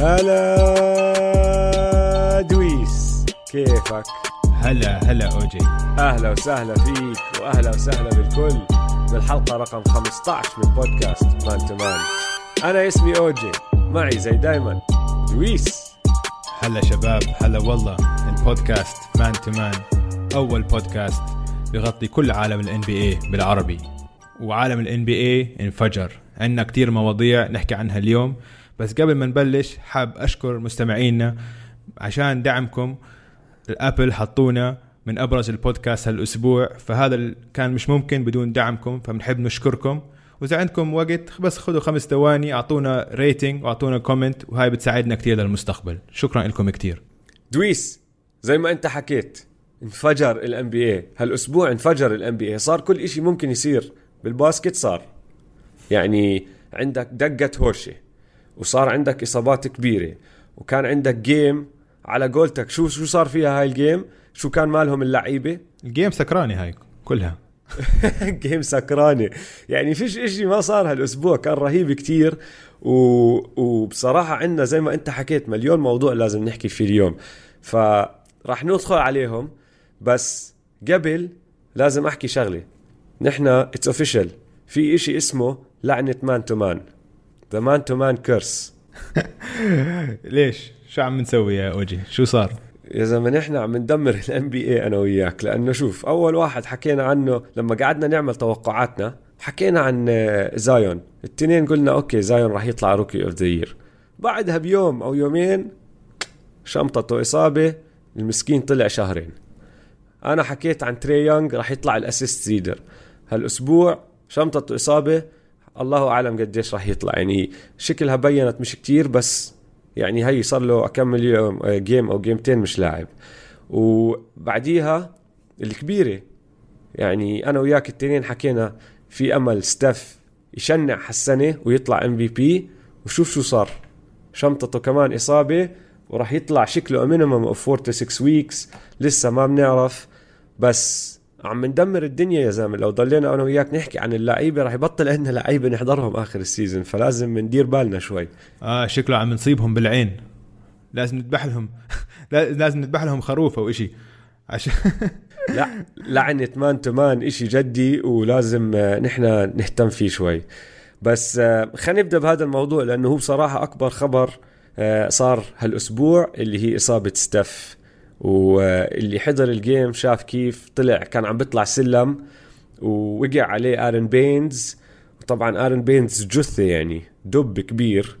هلا دويس كيفك؟ هلا هلا أوجي. أهلا وسهلا فيك وأهلا وسهلا بالكل. بالحلقة رقم 15 من بودكاست Man to Man. أنا اسمي أوجي معي زي دايما دويس. هلا شباب هلا والله. البودكاست Man to Man أول بودكاست بيغطي كل عالم ال NBA بالعربي. وعالم ال NBA انفجر. عندنا كتير مواضيع نحكي عنها اليوم. بس قبل ما نبلش حاب أشكر مستمعينا عشان دعمكم. ال Apple حطونا من أبرز البودكاست هالأسبوع فهذا كان مش ممكن بدون دعمكم فبنحب نشكركم. وإذا عندكم وقت بس خذوا خمس ثواني أعطونا rating وأعطونا comment وهاي بتساعدنا كثير للمستقبل. شكرا لكم كثير دويس زي ما أنت حكيت انفجر ال NBA هالأسبوع انفجر ال NBA صار كل إشي ممكن يصير. بال basket صار. يعني عندك دقة هوشة. وصار عندك إصابات كبيرة. وكان عندك game على قولتك. شو شو صار فيها هاي ال game شو كان مالهم اللعيبة؟ ال game سكرانه هاي كلها. game سكرانه يعني فيش إشي ما صار هالأسبوع. كان رهيب كتير. و... وبصراحة عندنا زي ما أنت حكيت مليون موضوع لازم نحكي فيه اليوم. فراح ندخل عليهم. بس قبل لازم أحكي شغلة. نحن it's official في إشي اسمه لعنة Man to Man the Man to Man curse ليش؟ شو عم نسوي يا أوجي؟ شو صار؟ يا زلمة نحن عم ندمر ال NBA أنا وياك لأنه شوف أول واحد حكينا عنه لما قعدنا نعمل توقعاتنا حكينا عن زايون الاثنين قلنا okay زايون راح يطلع rookie of the بعدها بيوم أو يومين شمطته إصابة المسكين طلع شهرين أنا حكيت عن تري يونغ راح يطلع ال assist leader هالأسبوع شمطته إصابة الله أعلم قديش راح يطلع. يعني شكلها بينت مش كتير بس يعني هي صار له اكمل يوم جيم أو جيمتين مش لاعب. وبعديها الكبيرة يعني أنا وياك التنين حكينا في أمل ستيف يشنع هالسنة ويطلع MVP وشوف شو صار. شمطته كمان إصابة وراح يطلع شكله minimum of 4 to 6 weeks لسه ما بنعرف. بس عم ندمر الدنيا يا زلمة. لو ضلينا أنا وياك نحكي عن اللعيبة رح يبطل عندنا لعيبة نحضرهم آخر ال season فلازم ندير بالنا شوي. آه شكله عم نصيبهم بالعين. لازم نذبح لهم. لازم نذبح لهم خروف أو شيء عشان لا لعنة Man to Man إشي جدي ولازم آه، نحن نهتم فيه شوي. بس آه، خلينا نبدأ بهذا الموضوع لأنه هو بصراحة أكبر خبر آه، صار هالأسبوع اللي هي إصابة ستيف واللي حضر ال game شاف كيف طلع كان عم بيطلع سلم ووقع عليه أرون بينز وطبعا أرون بينز جثة يعني دب كبير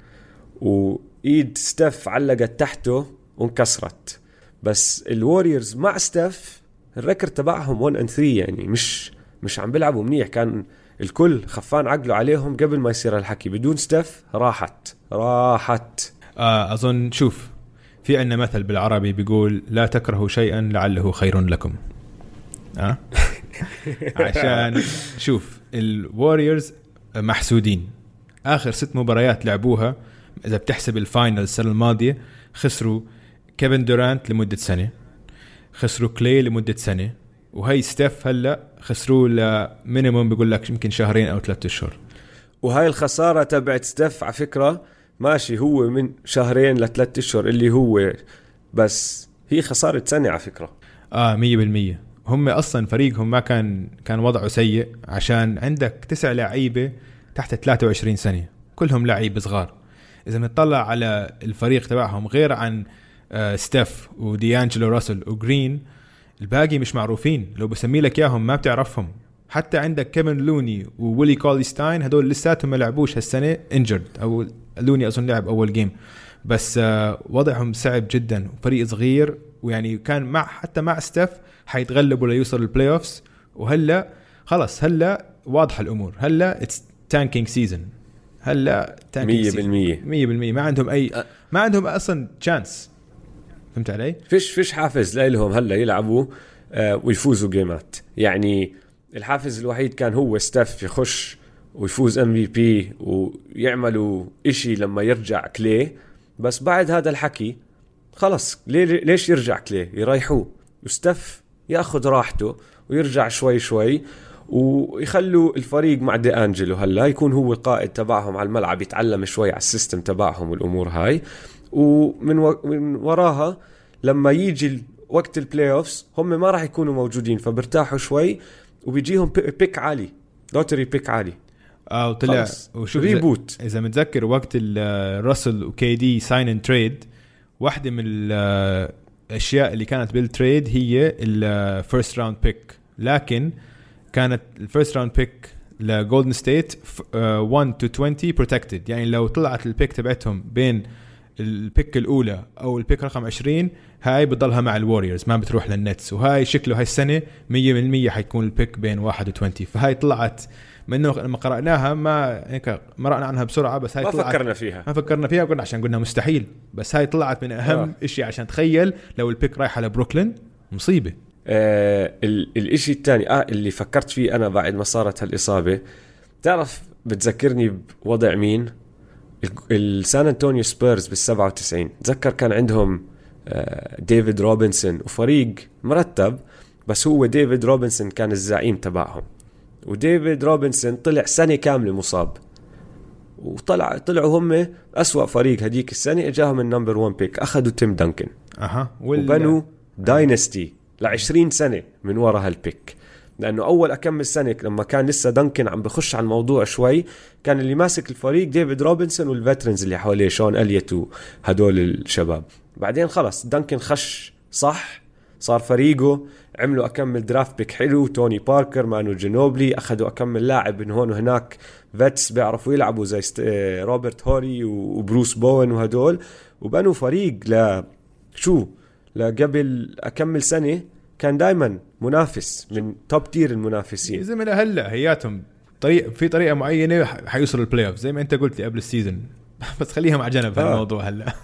وإيد ستيف علقت تحته وانكسرت. بس ال Warriors مع ستيف ال record تبعهم 1 and 3 يعني مش مش عم بيلعبوا منيح. كان الكل خفان عقله عليهم قبل ما يصير الحكي. بدون ستيف راحت راحت. آه أظن شوف في عندنا مثل بالعربي بيقول لا تكرهوا شيئا لعله خير لكم. أه؟ عشان شوف ال Warriors محسودين. آخر ست مباريات لعبوها إذا بتحسب ال final السنة الماضية خسروا كيفن دورانت لمدة سنة خسروا كلي لمدة سنة وهي ستيف هلأ خسروه ل minimum بيقول لك يمكن شهرين أو ثلاثة أشهر. وهاي الخسارة تبعت ستيف على فكرة ماشي هو من شهرين لثلاث أشهر اللي هو بس هي خسارة سنة على فكرة. آه 100% هم أصلا فريقهم ما كان كان وضعه سيء عشان عندك تسع لعيبة تحت 23 سنة. كلهم لعيبه صغار. إذا بنطلع على الفريق تبعهم غير عن آه ستيف وديانجلو راسل وجرين الباقي مش معروفين. لو بسمي لك إياهم ما بتعرفهم. حتى عندك كيفن لوني وولي كوليستاين هدول لساتهم ما لعبوش هالسنة injured أو لوني أظن لعب أول game بس آه، وضعهم صعب جدا فريق صغير ويعني كان مع حتى مع ستيف حيتغلبوا ليوصل ال playoffs وهلأ خلص هلأ واضحة الأمور. هلأ it's tanking season هلأ tanking 100% 100% ما عندهم أي ما عندهم أصلا chance فهمت علي؟ فيش فيش حافز لهم هلأ يلعبوا آه، ويفوزوا جيمات يعني الحافز الوحيد كان هو ستيف يخش ويفوز MVP ويعملوا إشي لما يرجع كلي بس بعد هذا الحكي خلص. ليش يرجع كلي يريحوه. وستيف ياخذ راحته ويرجع شوي شوي ويخلوا الفريق مع دي أنجلو هلا يكون هو القائد تبعهم على الملعب يتعلم شوي على ال system تبعهم والأمور هاي. ومن وراها لما يجي وقت ال playoffs هم ما راح يكونوا موجودين فبرتاحوا شوي. وبيجيهم pick عالي lottery pick عالي آه وطلع. وشوف reboot. اذا, إذا متذكر وقت راسل وكي دي sign and trade واحدة من ال- الأشياء اللي كانت بال trade هي ال first round pick لكن كانت ال first round pick لجولدن ستيت 1 to 20 protected يعني لو طلعت ال pick تبعتهم بين ال pick الأولى أو ال pick رقم 20 هاي بتضلها مع الوريورز ما بتروح للنتس وهاي شكله هاي السنة 100% حيكون ال pick بين 1 و 20 فهاي طلعت منه لما قرأناها ما هيك مرقنا عنها بسرعة بس هاي ما طلعت. فكرنا فيها. ما فكرنا فيها قلنا عشان قلنا مستحيل. بس هاي طلعت من أهم آه. شيء عشان تخيل لو ال pick رايحه لبروكلين مصيبة. آه ال- الإشي الثاني آه اللي فكرت فيه أنا بعد ما صارت هالإصابة تعرف بتذكرني بوضع مين؟ السان انطونيو سبيرز بال 97 تذكر كان عندهم آه ديفيد روبنسون وفريق مرتب بس هو ديفيد روبنسون كان الزعيم تبعهم. وديفيد روبنسون طلع سنة كاملة مصاب. وطلع طلعوا هم أسوأ فريق هديك السنة إجاهم ال number 1 pick أخذوا تيم دانكن. أها وبنوا dynasty ل 20 سنة من ورا هال pick لأنه أول أكمل سنة لما كان لسه دنكن عم بخش على الموضوع شوي كان اللي ماسك الفريق ديفيد روبنسون وال veterans اللي حواليه شون إليوت وهدول الشباب. بعدين خلص دنكن خش صح صار فريقه عملوا أكمل draft pick حلو توني باركر مانو جينوبلي أخذوا أكمل لاعب من هون وهناك vets بيعرفوا يلعبوا زي روبرت هوري وبروس بوين وهدول وبنوا فريق ل شو؟ لقبل أكمل سنة كان دائما منافس من top tier المنافسين. زي ما هلا هياتهم طريق في طريقة معينة حيوصلوا ال playoff زي ما انت قلت لي قبل ال season بس خليها مع جنب آه. هالموضوع هلا.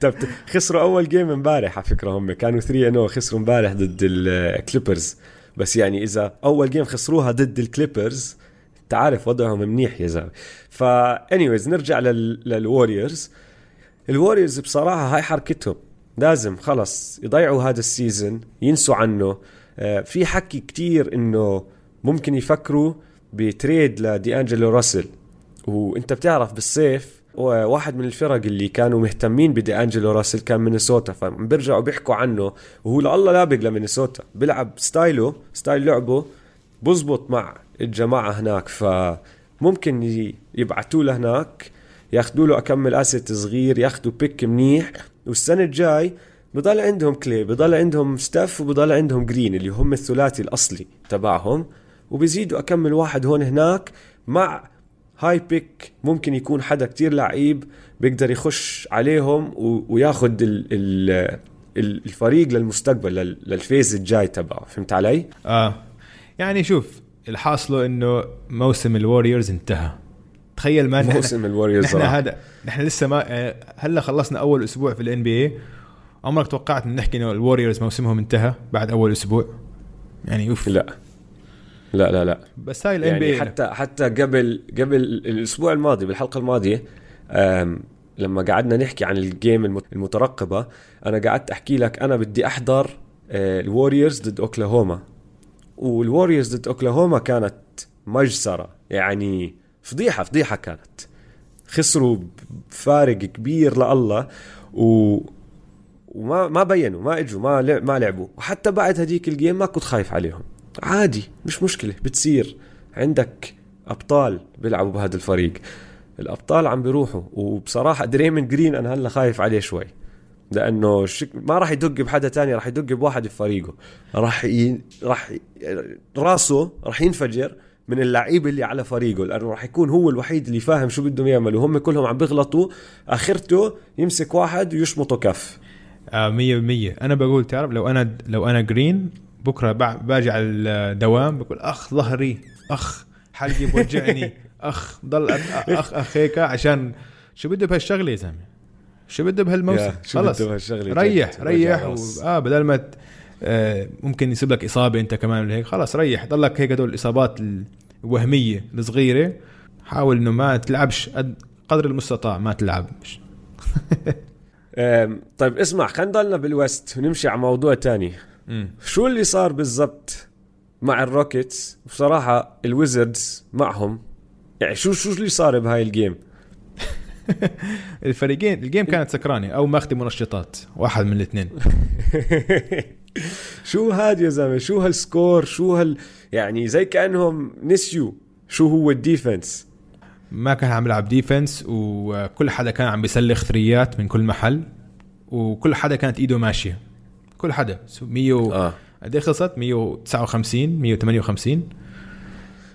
طب خسروا أول game امبارح على فكرة هم. كانوا 3 انو خسروا امبارح ضد الكليبرز بس يعني إذا أول game خسروها ضد الكليبرز انت عارف وضعهم منيح يا زلمة. فا anyways نرجع لل... للوريورز الوريورز بصراحة هاي حركتهم. لازم خلص يضيعوا هذا ال season ينسوا عنه. آه، في حكي كتير إنه ممكن يفكروا ب trade لدي انجلو راسل. وإنت بتعرف بالصيف واحد من الفرق اللي كانوا مهتمين بدي انجلو راسل كان مينيسوتا. فبيرجعوا بيحكوا عنه وهو لله لابق لمينيسوتا. بيلعب style ه style لعبه بزبط مع الجماعة هناك. فممكن يبعتوه لهناك. ياخذوا له أكمل asset صغير ياخذوا pick منيح. والسنة الجاي بضل عندهم كلاي بضل عندهم ستيف وبضل عندهم جرين اللي هم الثلاثي الأصلي تبعهم. وبيزيدوا أكمل واحد هون هناك مع هاي pick ممكن يكون حدا كتير لعيب بيقدر يخش عليهم و- وياخد ال ال ال- الفريق للمستقبل لل- لل phase الجاي تبعه. فهمت علي؟ آه. يعني شوف الحاصله إنه موسم الوريورز انتهى. تخيل ما موسم الوريورز نحن. هذا نحن لسه ما يعني هلا خلصنا أول أسبوع في ال NBA عمرك توقعت إن نحكي إنه الوريورز موسمهم انتهى بعد أول أسبوع؟ يعني أوف. لا. لا لا لا. بس هاي ال NB يعني حتى حتى قبل قبل الأسبوع الماضي بالحلقة الماضية لما قعدنا نحكي عن ال game الم- المترقبة أنا قعدت أحكي لك أنا بدي أحضر آه، الوريورز ضد أوكلاهوما. والوريورز ضد أوكلاهوما كانت مجزرة. يعني فضيحة فضيحة كانت. خسروا بفارق كبير لله و وما ما بينوا ما إجوا ما ما لعبوا. وحتى بعد هديك ال game ما كنت خايف عليهم. عادي مش مشكلة بتصير. عندك أبطال بيلعبوا بهذا الفريق. الأبطال عم بيروحوا وبصراحة دريمن جرين أنا هلأ خايف عليه شوي. لأنه شك... ما راح يدق بحدا تاني راح يدق بواحد بفريقه راح ي... راح ي... راسه راح ينفجر. من اللعيبه اللي على فريقه لأنه راح يكون هو الوحيد اللي فاهم شو بدهم يعملوا. هم كلهم عم بيغلطوا آخرته يمسك واحد ويشمطه كف. آه مية بالمية. أنا بقول تعرف لو أنا لو أنا جرين بكرة بع- باجي على الدوام بقول أخ ظهري أخ حلقي بوجعني أخ ضل أخ أخ, أخ هيك عشان شو بده بهالشغلة يا زلمة؟ شو بده بهالموسم؟ خلص. ريح؟ ريح و... آه بدل ما. آه ممكن يصيب لك إصابة أنت كمان ولا هيك. خلص ريح ضلك هيك هدول الإصابات الوهمية الصغيرة. حاول إنه ما تلعبش قد قدر المستطاع ما تلعب. مش. أم، طيب اسمع خلينا نضلنا بال west ونمشي على موضوع تاني. مم. شو اللي صار بالضبط مع الروكيتس؟ بصراحة الويزردز معهم. يعني شو شو اللي صار بهاي ال game الفريقين ال game كانت سكرانة أو ماخذة منشطات واحد من الاثنين. شو هاد يا زلمة؟ شو هالسكور؟ شو هال يعني زي كأنهم نسيوا شو هو ال defense. ما كان عم يلعب defense وكل حدا كان عم بيسلخ three ات من كل محل وكل حدا كانت إيده ماشية. كل حدا. 100 آه. قد إيه خلصت؟ 159 158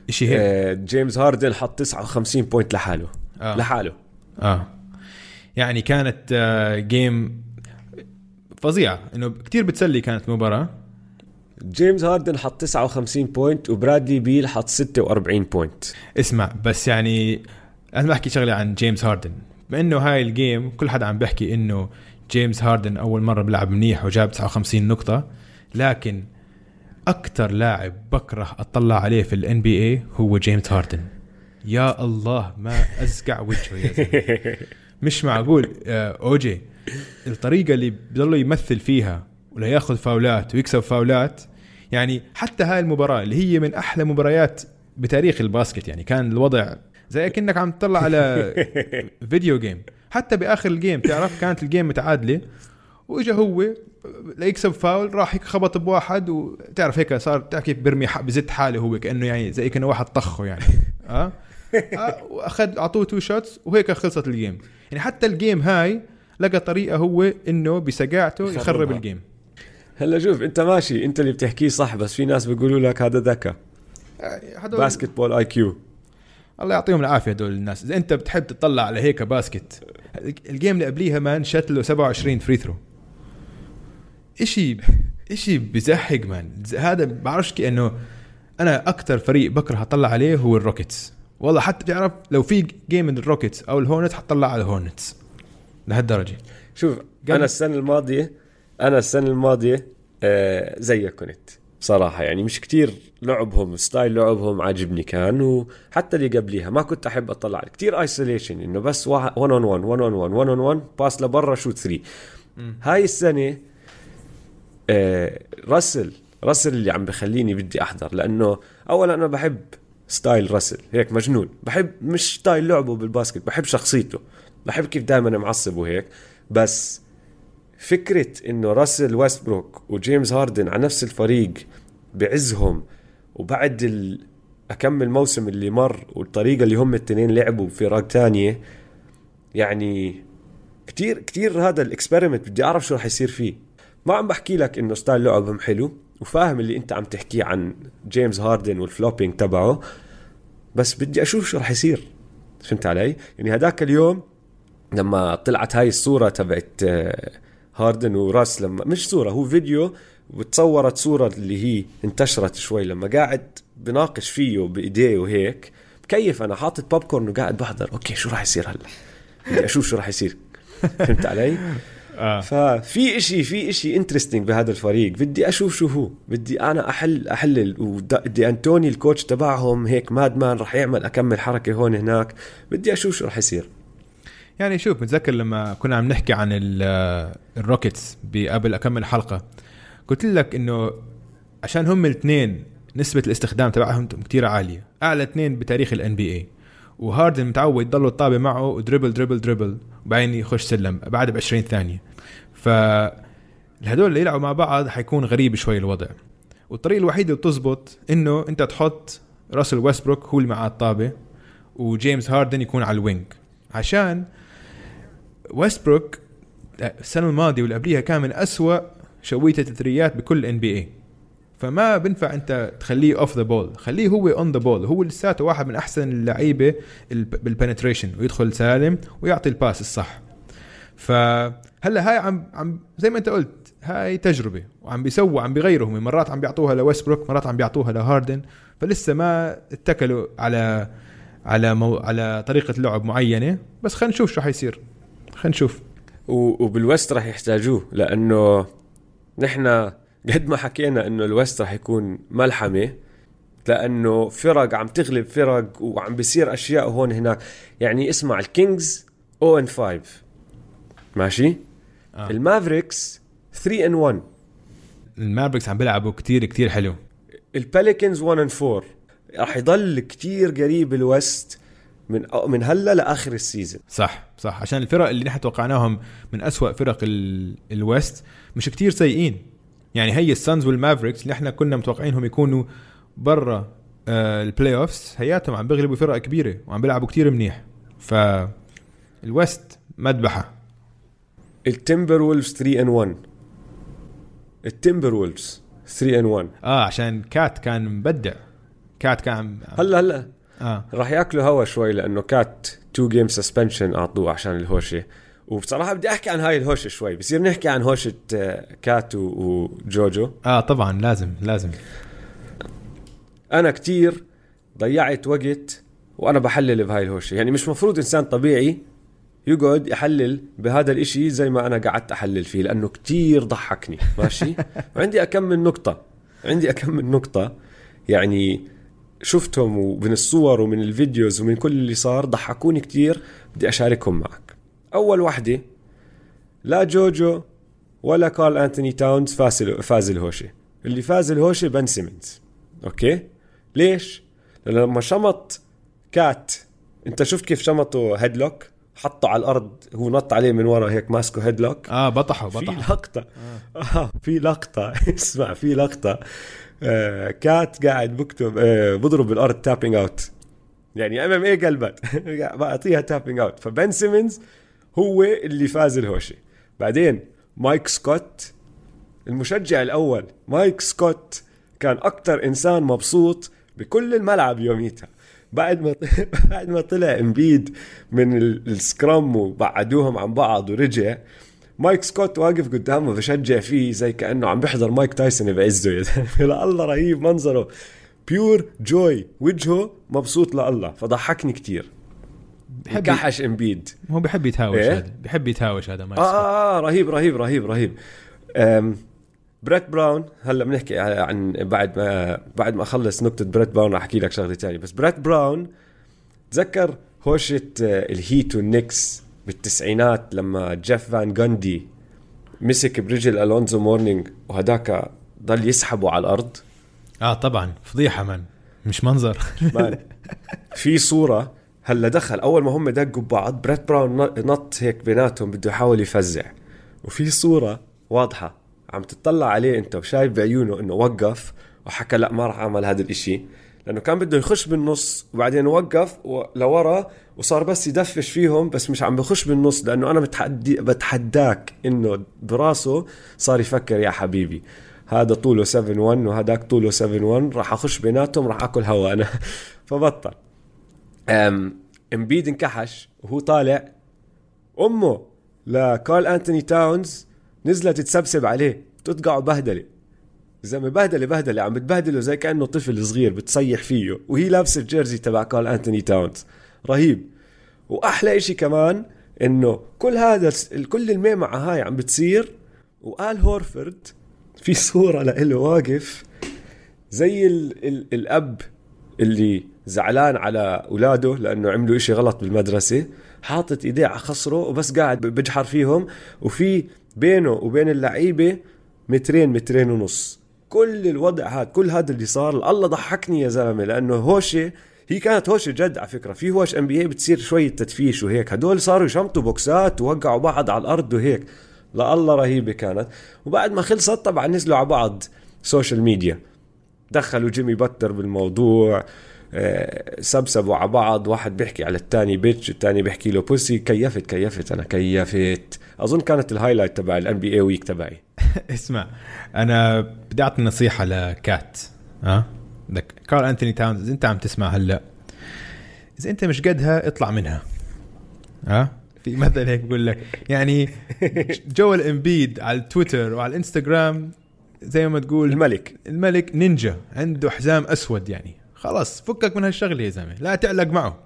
شيء هيك. آه، جيمس هاردن حط 59 point لحاله. آه. لحاله. آه. يعني كانت آه، game فظيعه إنه كتير بتسلي كانت المباراة. جيمس هاردن حط 59 point وبرادلي بيل حط 46 point اسمع بس يعني أنا بحكي شغلة عن جيمس هاردن. بما إنه هاي ال game كل حدا عم بيحكي إنه جيمس هاردن أول مرة بيلعب منيح وجاب 59 نقطة لكن أكثر لاعب بكره أتطلع عليه في ال NBA هو جيمس هاردن. يا الله ما أصقع وجهه يا زلمة. مش معقول. آه، اوجي الطريقة اللي بضله يمثل فيها ولا ياخذ فاولات ويكسب فاولات يعني حتى هاي المباراة اللي هي من أحلى مباريات بتاريخ ال basket يعني كان الوضع زي كأنك عم تطلع على video game حتى بآخر ال game تعرف كانت ال game متعادلة وإجا هو ليكسب فاول راح هيك خبط بواحد وتعرف هيك صار تعرف كيف برمي بزت حاله هو كأنه يعني زي كأنه واحد طخه يعني. آه, آه؟ وأخذ أعطوه two shots وهيك خلصت ال game يعني حتى ال game هاي لقى طريقة هو إنه بسقعته يخرب. ال game. هلا شوف أنت ماشي أنت اللي بتحكيه صح بس في ناس بيقولوا لك هذا ذكاء. هدول basketball IQ الله يعطيهم العافية هدول الناس. إذا أنت بتحب تطلع على هيك basket ال game اللي قبليها man شات له 27 free throw إشي إشي بزهق man هذا بعرفش كي إنه أنا أكثر فريق بكره أطلع عليه هو ال Rockets. والله حتى بتعرف لو في جيم من ال Rockets أو ال Hornets حطلع على ال Hornets لهالدرجة. شوف أنا السنة الماضية أنا السنة الماضية آه زيك كنت بصراحه يعني مش كتير لعبهم style لعبهم عاجبني كان وحتى اللي قبليها ما كنت أحب أطلع كتير isolation إنه بس 1 on 1 1 on 1 1 on 1 pass لبرا shoot 3 هاي السنة آه راسل راسل اللي عم بخليني بدي أحضر. لأنه اولا أنا بحب style راسل هيك مجنون. بحب مش style لعبه بال basket بحب شخصيته. بحب كيف دائما معصب وهيك بس فكرة إنه راسل ويستبروك وجيمس هاردن على نفس الفريق بعزهم وبعد ال... أكم موسم اللي مر والطريقة اللي هم التنين لعبوا بفرق تانية يعني كتير كتير هذا ال experiment بدي أعرف شو رح يصير فيه ما عم بحكي لك إنه style لعبهم حلو وفاهم اللي أنت عم تحكيه عن جيمس هاردن وال flopping تبعه بس بدي أشوف شو رح يصير فهمت علي؟ يعني هداك اليوم لما طلعت هاي الصورة تبعت آه، هاردن وراس لما مش صورة هو فيديو وتصورت صورة اللي هي انتشرت شوي لما قاعد بناقش فيه بإيديه وهيك. مكيف أنا حاطط بوب كورن وقاعد بحضر. okay شو راح يصير هلا؟ بدي أشوف شو راح يصير. فهمت علي؟ آه. ففي إشي في إشي interesting بهذا الفريق. بدي أشوف شو هو. بدي أنا أحل احلل ودي أنتوني ال coach تبعهم هيك mad man رح يعمل أكم حركة هون هناك. بدي أشوف شو رح يصير. يعني شوف متذكر لما كنا عم نحكي عن ال- ال Rockets قبل أكم حلقة قلت لك إنه عشان هم الاثنين نسبة الاستخدام تبعهم كتير عالية أعلى اثنين بتاريخ ال NBA وهاردن متعود يضل الطابة معه و dribble dribble dribble وبعدين يخش سلم بعد ب 20 ثانية. ف هدول اللي يلعبوا مع بعض حيكون غريب شوي الوضع. والطريقة الوحيده اللي بتزبط إنه أنت تحط راسل ويستبروك هو اللي معاه الطابة وجيمس هاردن يكون على ال wing. عشان ويستبروك السنة الماضية واللي قبليها كان من أسوأ شويتة الثريات بكل NBA فما بنفع أنت تخليه off the ball خليه هو on the ball هو لساته واحد من أحسن اللعيبة بال penetration ويدخل سلم ويعطي ال pass الصح. فهلا هاي عم عم زي ما أنت قلت هاي تجربة وعم بيسووا عم بيغيروا. هم مرات عم بيعطوها لويستبروك مرات عم بيعطوها لهاردن. فلسه ما اتكلوا على على مو على طريقة لعب معينة. بس خلينا نشوف شو حيصير. خلينا نشوف. وبال West رح يحتاجوه لأنه نحن قد ما حكينا إنه ال West رح يكون ملحمة لأنه فرق عم تغلب فرق وعم بيصير أشياء هون هناك. يعني اسمع ال Kings O and 5 ماشي؟ آه. آه. ال Mavericks 3 and 1 ال Mavericks عم بيلعبوا كتير كتير حلو. ال Pelicans 1 and 4 راح يضل كتير قريب ال West. من من هلا لآخر ال season صح صح. عشان الفرق اللي نحن توقعناهم من أسوأ فرق ال... ال West مش كتير سيئين. يعني هي ال Suns وال Mavericks اللي إحنا كنا متوقعينهم يكونوا برا آه ال playoffs هياتهم عم بيغلبوا فرق كبيرة وعم بيلعبوا كتير منيح. ف ال West مذبحة. ال Timberwolves 3 and 1 ال Timberwolves 3 and 1 آه عشان كات كان مبدع. كات كان هلا هلا. آه. راح ياكلوا هوا شوي لأنه كات two game suspension أعطوه عشان الهوشة. وبصراحة بدي أحكي عن هاي الهوشة شوي بصير نحكي عن هوشة آه، كات وجوجو آه طبعا لازم لازم. أنا كتير ضيعت وقت وأنا بحلل بهاي الهوشة. يعني مش مفروض إنسان طبيعي يقعد يحلل بهذا الإشي زي ما أنا قعدت أحلل فيه لأنه كتير ضحكني. ماشي؟ وعندي أكم من نقطة عندي أكم من نقطة يعني شفتهم ومن الصور ومن ال videos ومن كل اللي صار ضحكوني كتير بدي أشاركهم معك. أول وحدة لا جوجو ولا كارل أنتوني تاونز فاز فاز الهوشه اللي فاز الهوشه بن سيمنز. okay؟ ليش؟ لأنه لما شمط كات أنت شفت كيف شمطه headlock؟ حطه على الأرض هو نط عليه من ورا هيك ماسكه headlock. آه بطحوا في بطحوا لقطة. آه. في لقطة. اسمع في لقطة. آه كات قاعد بكتب آه بضرب بالأرض tapping out يعني MMA قلبت بعطيها tapping out فبن سيمنز هو اللي فاز الهوشة بعدين مايك سكوت المشجع الأول مايك سكوت كان أكثر إنسان مبسوط بكل الملعب يوميتها. بعد ما بعد ما طلع إمبيد من ال- ال scrum وبعدوهم عن بعض ورجع مايك سكوت واقف قدامه بشجع فيه زي كأنه عم بيحضر مايك تايسون بعزه. يا زلمه لله رهيب منظره. pure joy وجهه مبسوط لله. فضحكني كتير. بحب كحش امبيد هو بحب يتهاوش إيه؟ هذا. بحب يتهاوش هذا ما آه, آه, آه رهيب رهيب رهيب رهيب. بريت براون. هلا بنحكي عن بعد ما بعد ما أخلص نقطة بريت براون رح أحكي لك شغلة تانية. بس بريت براون تذكر هوشة آه، الهيت والنكس بالتسعينات لما جيف فان جاندي مسك برجل ألونزو مورنينج وهداك ضل يسحبه على الأرض. آه طبعا. فضيحة من. مش منظر. man. في صورة هلا دخل أول ما هم دقوا ببعض بريت براون نط هيك بيناتهم بده يحاول يفزع. وفي صورة واضحة عم تطلع عليه أنت وشايف بعيونه إنه وقف وحكى لا ما راح أعمل هذا الإشي. لأنه كان بده يخش بالنص وبعدين وقف لورا وصار بس يدفش فيهم بس مش عم بخش بالنص لأنه أنا بتحدي بتحداك إنه براسه صار يفكر يا حبيبي هذا طوله 7 1 وهذاك طوله 7 1 راح أخش بيناتهم راح آكل هوا أنا. فبطل. أم إمبيد انكحش وهو طالع. أمه لكارل أنتوني تاونز نزلت تسبسب عليه تطقعه بهدلة. زلمه بهدلة بهدلة عم بتبهدله زي كأنه طفل صغير بتصيح فيه وهي لابسة ال jersey تبع كارل أنتوني تاونز. رهيب. وأحلى إشي كمان إنه كل هذا كل المعمعة هاي عم بتصير وقال هورفرد في صورة لإله واقف زي ال ال الأب اللي زعلان على أولاده لأنه عملوا إشي غلط بالمدرسة حاطط إيديه على خصره وبس قاعد بجحر فيهم وفي بينه وبين اللعيبة مترين مترين ونص. كل الوضع هذا كل هذا اللي صار الله ضحكني يا زلمة لأنه هوشة هي كانت هوشة جد على فكرة. في هوش NBA بتصير شوية تدفيش وهيك. هدول صاروا يشمطوا بوكسات ووقعوا بعض على الأرض وهيك. لا الله رهيبة كانت. وبعد ما خلصت طبعا نزلوا على بعض social media دخلوا جيمي باتلر بالموضوع آه، سبسبوا على بعض. واحد بيحكي على الثاني bitch الثاني بيحكي له pussy كيفت كيفت أنا كيفت. أظن كانت ال highlight تبع ال NBA week تبعي. اسمع أنا بدي أعطي نصيحة لكات ها؟ بدك كارل أنتوني تاونز إذا أنت عم تسمع هلأ إذا أنت مش قدها اطلع منها. ها؟ في مثل هيك بقول لك. يعني جوال إمبيد على التويتر وعلى الانستغرام زي ما تقول الملك. الملك نينجا عنده حزام أسود يعني. خلاص فكك من هالشغلة يا زلمة. لا تعلق معه.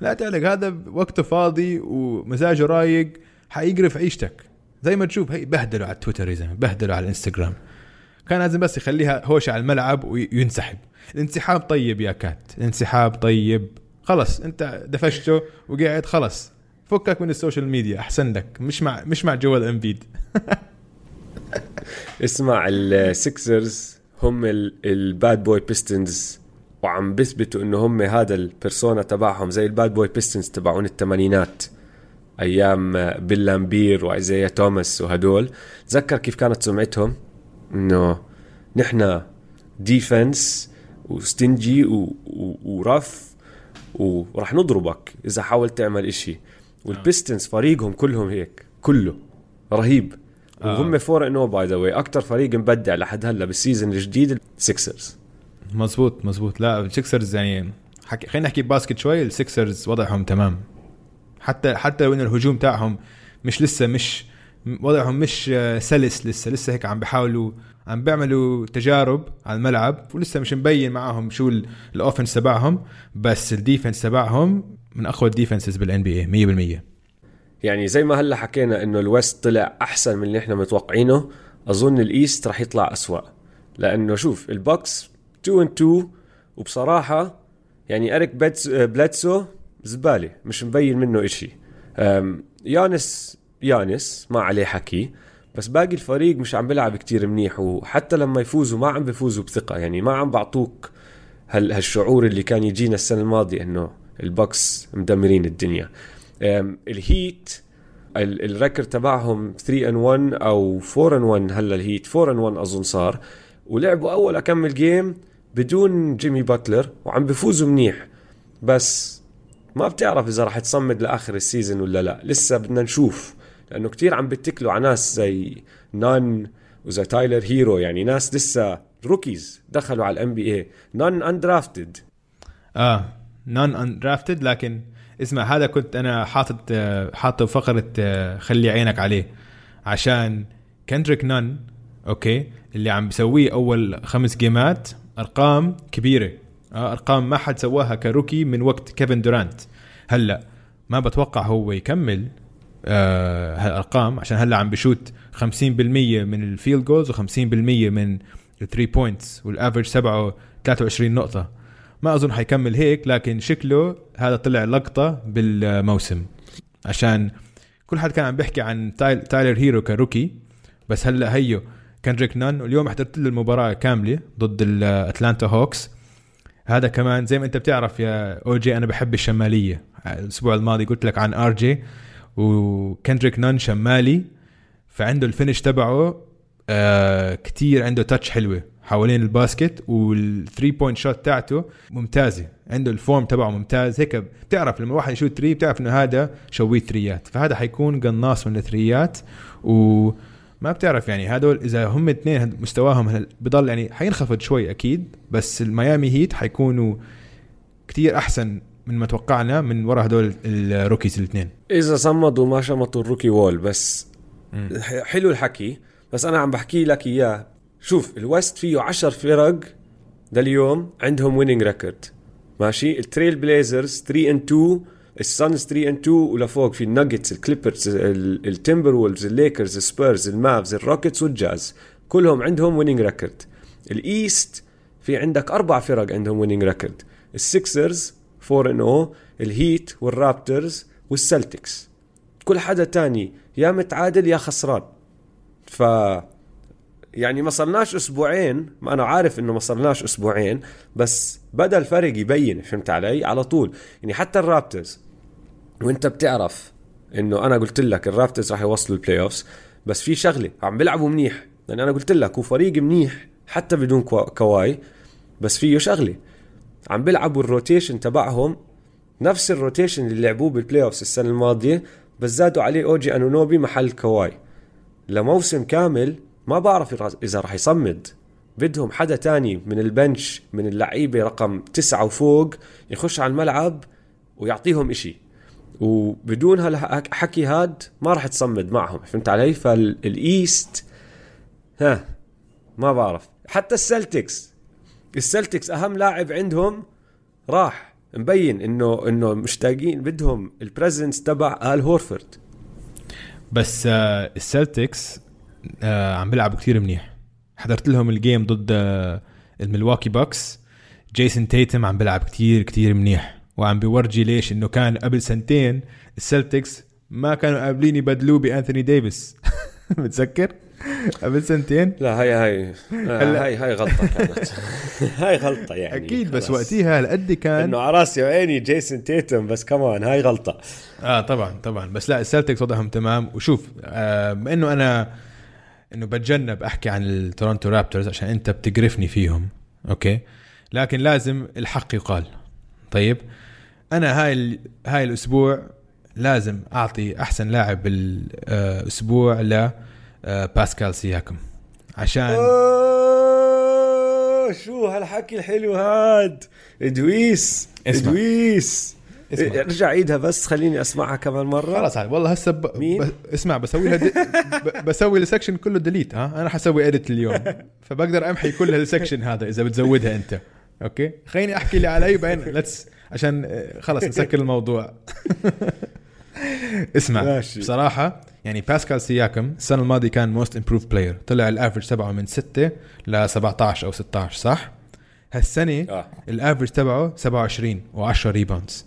لا تعلق. هذا وقته فاضي ومزاجه رايق حيقرف عيشتك. زي ما تشوف هي بهدلوا على التويتر يا زلمة. بهدلوا على الانستغرام كان لازم بس يخليها هوشة على الملعب وينسحب. الانسحاب طيب يا كات. الانسحاب طيب. خلص انت دفشته وقعد خلص فكك من ال social media أحسن لك. مش مع مش مع جوال امبيد اسمع السكسرز هم ال bad boy بيستونز. وعم بيثبتوا إنه هم هذا ال persona تبعهم زي ال bad boy بيستونز تبعون الثمانينات أيام بيل لامبير وايزايا توماس وهدول. تذكر كيف كانت سمعتهم؟ إنه نحن defense و stingy و rough وراح نضربك إذا حاولت تعمل إشي. والبيستونز فريقهم كلهم هيك كله رهيب. آه. وهم four and by the way أكثر فريق مبدع لحد هلا بال season الجديد السكسرز مزبوط مزبوط. لا السكسرز يعني حكي خلينا نحكي basket شوي السكسرز وضعهم تمام. حتى حتى لو ان الهجوم تاعهم مش لسه مش وضعهم مش سلس لسه. لسه هيك عم بيحاولوا عم بيعملوا تجارب على الملعب ولسه مش مبين معاهم شو ال offense تبعهم بس ال defense تبعهم من أقوى ال defenses بال NBA 100% يعني زي ما هلا حكينا إنه ال west طلع أحسن من اللي إحنا متوقعينه أظن ال east راح يطلع أسوأ. لأنه شوف البوكس 2 and 2 وبصراحة يعني اريك بلدسو زبالة مش مبين منه إشي. يانس يانس ما عليه حكي بس باقي الفريق مش عم بيلعب كتير منيح وحتى لما يفوزوا ما عم بيفوزوا بثقة. يعني ما عم بعطوك هال هالشعور اللي كان يجينا السنة الماضية إنه البوكس مدمرين الدنيا. الهيت ال record تبعهم 3 and 1 أو 4 and 1 هلا الهيت 4 and 1 أظن صار. ولعبوا أول أكمل جيم بدون جيمي باتلر وعم بفوزوا منيح. بس ما بتعرف إذا راح تصمد لآخر ال season ولا لا. لسه بدنا نشوف. لأنه كتير عم بتكلوا على ناس زي نان وزي تايلر هيرو يعني ناس لسه rookies دخلوا على ال NBA نان undrafted آه نان undrafted لكن اسمع هذا كنت أنا حاطط حاطه فقرة خلي عينك عليه. عشان كندريك نان okay اللي عم بسويه أول خمس جيمات أرقام كبيرة. آه أرقام ما حد سواها ك rookie من وقت كيفن دورانت. هلأ ما بتوقع هو يكمل. آه هالأرقام عشان هلأ عم بشوت 50% من ال field goals و50% من ال three points وال average تبعه 23 نقطة. ما أظن حيكمل هيك لكن شكله هذا طلع لقطة بالموسم. عشان كل حد كان عم بيحكي عن تايلر هيرو ك rookie بس هلأ هيو كندريك نان واليوم حضرت له المباراة كاملة ضد الأتلانتا هوكس. هذا كمان زي ما أنت بتعرف يا OG أنا بحب الشمالية. الأسبوع الماضي قلت لك عن آر جي. وكندريك نان شمالي فعنده ال finish تبعه آه كتير عنده touch حلوة حوالين ال basket وال three point shot تاعته ممتازة. عنده ال form تبعه ممتاز. هيك بتعرف لما واحد يشوت three بتعرف إنه هذا شوية ثريات فهذا حيكون قناص من الثريات و ما بتعرف يعني هدول إذا هم اثنين مستواهم بضل يعني حينخفض شوي أكيد بس الميامي هيت حيكونوا كتير أحسن من ما توقعنا من وراء هدول ال rookies الاثنين. إذا صمدوا ما شمطوا ال rookie wall بس م. حلو الحكي بس أنا عم بحكي لك إياه. شوف ال West فيه عشر فرق لليوم عندهم winning record ماشي؟ التريل بليزرز 3 and 2 السانز 3 and 2 ولفوق في الناجتس الكليبرز التمبر وولفز الليكرز السبيرز المافز الروكيتس والجاز كلهم عندهم winning record ال East في عندك أربع فرق عندهم winning record السكسرز 4 and 0 الهيت والرابترز والسلتكس. كل حدا تاني يا متعادل يا خسران. ف يعني ما صرناش أسبوعين ما أنا عارف إنه ما صرناش أسبوعين بس بدا الفرق يبين فهمت علي؟ على طول. يعني حتى الرابترز. وأنت بتعرف إنه أنا قلت لك الرابترز راح يوصلوا ال playoffs بس في شغلة عم بيلعبوا منيح. لأن أنا قلت لك هو فريق منيح حتى بدون كواي بس فيه شغلة. عم بيلعبوا ال rotation تبعهم نفس ال rotation اللي لعبوه بال playoffs السنة الماضية بس زادوا عليه OG انونوبي محل كواي لموسم كامل ما بعرف اذا راح يصمد. بدهم حدا تاني من ال bench من اللعيبة رقم تسعة وفوق يخش على الملعب ويعطيهم إشي. وبدون هالحكي هاد ما راح تصمد معهم فهمت علي؟ فال East ها ما بعرف. حتى السلتكس السلتكس أهم لاعب عندهم راح مبين انه إنه مشتاقين بدهم ال presence تبع آل هورفورد. بس آه السلتكس آه عم بيلعبوا كثير منيح. حضرت لهم ال game ضد آه الملواكي باكس جيسون تيتم عم بيلعب كثير كثير منيح. وعم بيورجي ليش إنه كان قبل سنتين السلتكس ما كانوا قابلين يبدلوه بأنثوني ديفيس. متذكر؟ قبل سنتين؟ لا هاي هاي. هلا- هاي هاي غلطة كانت. هاي غلطة يعني أكيد بس. وقتيها هالقد كان إنه على راسي وعيني جيسون تيتم بس كمان هاي غلطة. آه طبعا طبعا. بس لا السلتكس وضعهم تمام. وشوف آه إنه أنا إنه بتجنب أحكي عن التورونتو رابترز عشان أنت بتقرفني فيهم أوكي؟ لكن لازم الحق يقال. طيب؟ أنا هاي ال- هاي الأسبوع لازم أعطي أحسن لاعب الأسبوع ل آه، باسكال سياكم. عشان شو هالحكي الحلو هاد؟ إدويس اسمع. إدويس. اسمع. ارجع عيدها بس خليني أسمعها كمان مرة. خلاص والله هسه ب... مين؟ ب... اسمع بسوي لها دي... ب... بسوي ال section كله delete ها؟ أنا حسوي edit اليوم. فبقدر أمحي كل ال section هذا إذا بتزودها أنت. أوكي؟ خليني أحكي اللي علي بعدين let's عشان آه، خلص نسكر الموضوع. اسمع ماشي. بصراحة يعني باسكال سياكم السنة الماضية كان most improved player طلع ال average تبعه من 6 ل 17 أو 16 صح؟ هالسنة آه. ال average تبعه 27 و10 rebounds